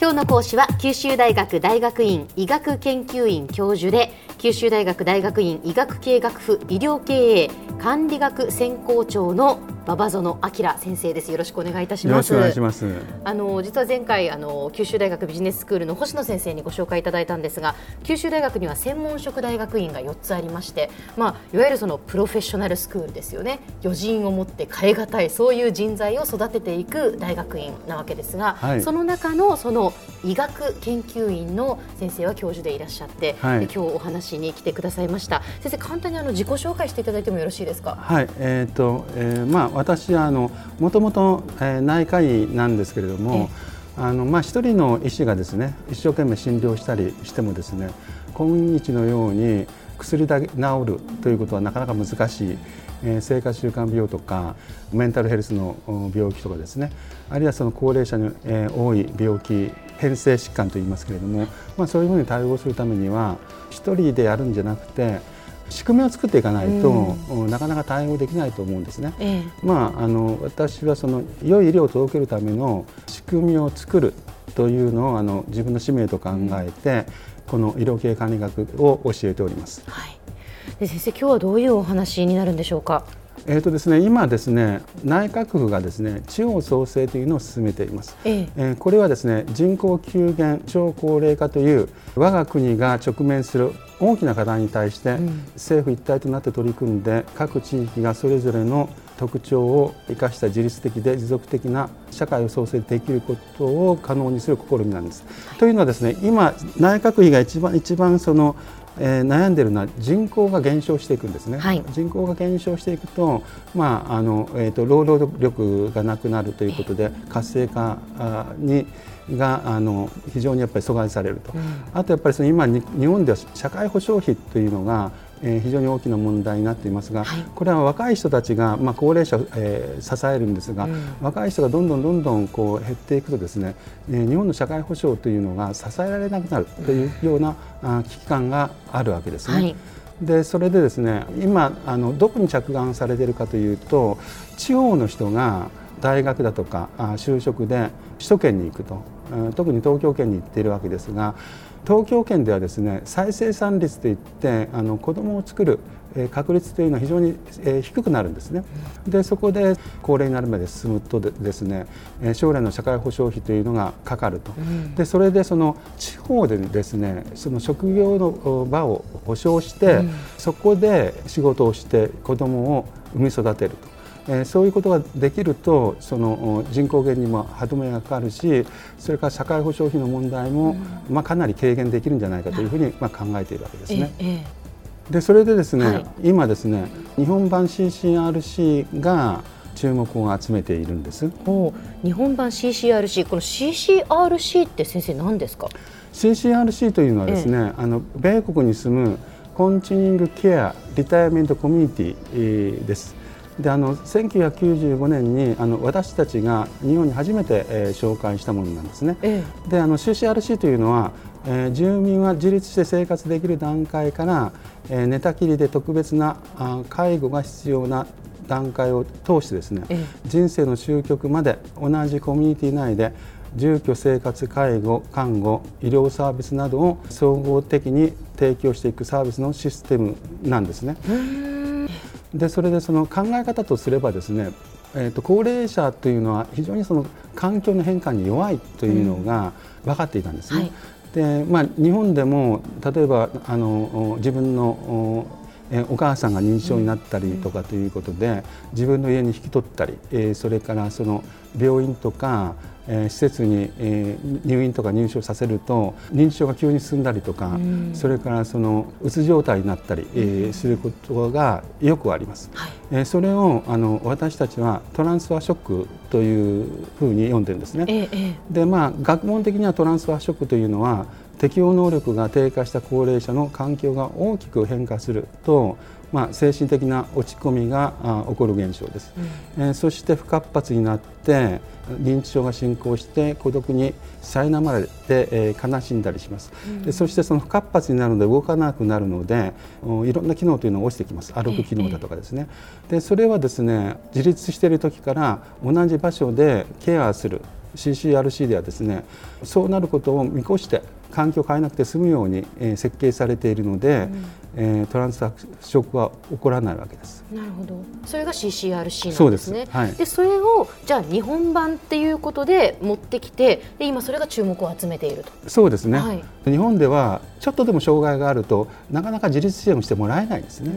今日の講師は九州大学大学院医学研究院教授で九州大学大学院医学系学部医療経営管理学専攻長の馬場園明先生です。よろしくお願いいたします。よろしくお願いします。あの実は前回あの九州大学ビジネススクールの星野先生にご紹介いただいたんですが、九州大学には専門職大学院が4つありまして、まあいわゆるそのプロフェッショナルスクールですよね。余人を持って変え難いそういう人材を育てていく大学院なわけですが、はい、その中のその医学研究院の先生は教授でいらっしゃって、はい、今日お話に来てくださいました。先生簡単にあの自己紹介していただいてもよろしいですか？はい、えっ、ー、と、えー、まあ私はあのもともと、えー、内科医なんですけれども、あのまあ一人の医師がですね一生懸命診療したりしてもですね今日のように薬だけ治るということはなかなか難しい、えー、生活習慣病とかメンタルヘルスの病気とかですねあるいはその高齢者に、えー、多い病気変性疾患といいますけれども、まあ、そういうものに対応するためには一人でやるんじゃなくて仕組みを作っていかないと、うん、なかなか対応できないと思うんですね。ええ、まあ、あの私はその良い医療を届けるための仕組みを作るというのをあの自分の使命と考えて、この医療系管理学を教えております。はい、で先生今日はどういうお話になるんでしょうか？えーとですね、今ですね内閣府がですね地方創生というのを進めています、ええ。えー、これはですね人口急減超高齢化という我が国が直面する大きな課題に対して、政府一体となって取り組んで各地域がそれぞれの特徴を生かした自律的で持続的な社会を創生できることを可能にする試みなんです。はい、というのはですね今内閣府が一番一番そのえー、悩んでいるのは人口が減少していくんですね、はい、人口が減少していくと,、まああのえーと、労働力がなくなるということで活性化にがあの非常にやっぱり阻害されると、うん、あとやっぱりその今日本では社会保障費というのがえー、非常に大きな問題になっていますが、はい、これは若い人たちが、まあ、高齢者を、えー、支えるんですが、うん、若い人がどんどんどんどんこう減っていくとですね、えー、日本の社会保障というのが支えられなくなるというような、うん、危機感があるわけですね。はい。でそれでですね今あのどこに着眼されているかというと地方の人が大学だとか就職で首都圏に行くと特に東京圏に行っているわけですが東京圏ではですね再生産率といってあの子どもを作る確率というのは非常に低くなるんですね。でそこで高齢になるまで進むとですね将来の社会保障費というのがかかると、でそれでその地方でですねその職業の場を保障して、そこで仕事をして子どもを産み育てると。えー、そういうことができるとその人口減にも歯止めがかかるしそれから社会保障費の問題も、うん、まあ、かなり軽減できるんじゃないかというふうにまあ考えているわけですね。ええ、でそれでですね、はい、今ですね日本版 CCRC が注目を集めているんです。日本版 CCRC この CCRC って先生何ですか？CCRC というのはですね、ええ、あの米国に住むコンチニングケアリタイアメントコミュニティです。であの1995年にあの私たちが日本に初めて、えー、紹介したものなんですね。ええ、であの CCRC というのは、えー、住民は自立して生活できる段階から、えー、寝たきりで特別なあ介護が必要な段階を通してですね、ええ、人生の終局まで同じコミュニティ内で住居生活介護看護医療サービスなどを総合的に提供していくサービスのシステムなんですね。でそれでその考え方とすればですね、えー、と高齢者というのは非常にその環境の変化に弱いというのが分かっていたんですね。うんはい、でまあ、日本でも例えばあの自分のお母さんが認知症になったりとかということで自分の家に引き取ったりそれからその病院とか施設に入院とか入所させると認知症が急に進んだりとかそれからそのうつ状態になったりすることがよくあります。それをあの私たちはトランスファーショックというふうに読んでるんですね。でまあ学問的にはトランスファーショックというのは適応能力が低下した高齢者の環境が大きく変化すると、まあ、精神的な落ち込みが起こる現象です、うん、えー、そして不活発になって認知症が進行して孤独に苛まれて、えー、悲しんだりします、うん、でそしてその不活発になるので動かなくなるのでいろんな機能というのが落ちてきます。歩く機能だとかですね、でそれはですね自立している時から同じ場所でケアする CCRC ではですねそうなることを見越して環境を変えなくて済むように、えー、設計されているので、うん、えー、トランス発色は起こらないわけです。なるほど。それが CCRC なんですね。そはい、でそれをじゃあ日本版っていうことで持ってきて、で今それが注目を集めていると。そうですね。はい、日本ではちょっとでも障害があるとなかなか自立支援をしてもらえないですね。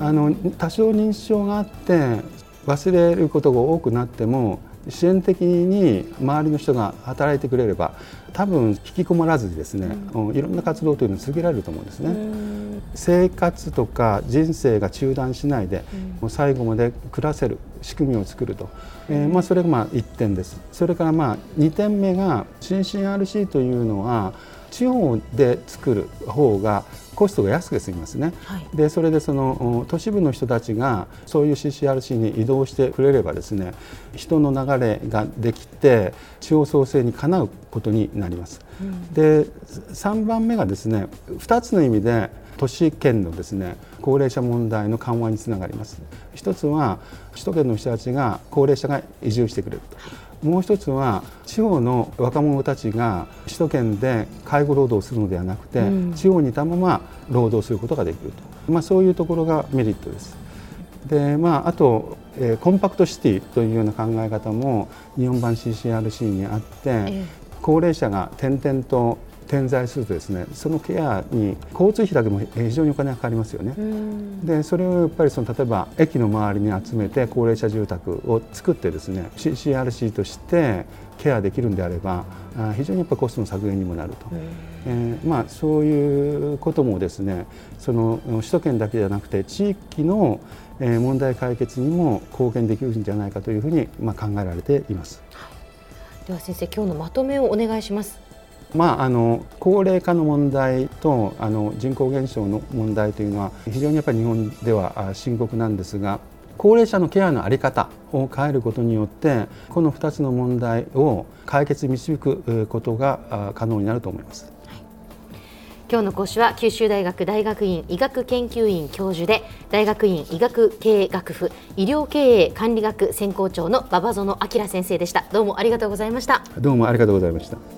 あの多少認知症があって忘れることが多くなっても支援的に周りの人が働いてくれれば多分引きこもらずにですね、うん、いろんな活動というのを続けられると思うんですね。生活とか人生が中断しないで、もう最後まで暮らせる仕組みを作ると、えー、まあ、それがまあ1点です。それからまあ2点目が CCRC というのは地方で作る方がコストが安く済みますね、はい、でそれでその都市部の人たちがそういう CCRC に移動してくれればですね人の流れができて地方創生にかなうことになります。うん、で3番目がですね2つの意味で都市圏のですね高齢者問題の緩和につながります。一つは首都圏の人たちが高齢者が移住してくれると。もう一つは地方の若者たちが首都圏で介護労働をするのではなくて、うん、地方にいたまま労働することができると、まあ、そういうところがメリットです。でまあ、あと、えー、コンパクトシティというような考え方も日本版 CCRC にあって、ええ、高齢者が点々と点在するとですねそのケアに交通費だけも非常にお金がかかりますよね。でそれをやっぱりその例えば駅の周りに集めて高齢者住宅を作ってですね CRC としてケアできるんであれば非常にやっぱコストの削減にもなると、えー、まあ、そういうこともですねその首都圏だけじゃなくて地域の問題解決にも貢献できるんじゃないかというふうにまあ考えられています。では先生今日のまとめをお願いします。まあ、あの高齢化の問題とあの人口減少の問題というのは非常にやっぱり日本では深刻なんですが高齢者のケアの在り方を変えることによってこの2つの問題を解決に導くことが可能になると思います。今日の講師は九州大学大学院医学研究院教授で大学院医学経営学部医療経営管理学専攻長の馬場園明先生でした。どうもありがとうございました。どうもありがとうございました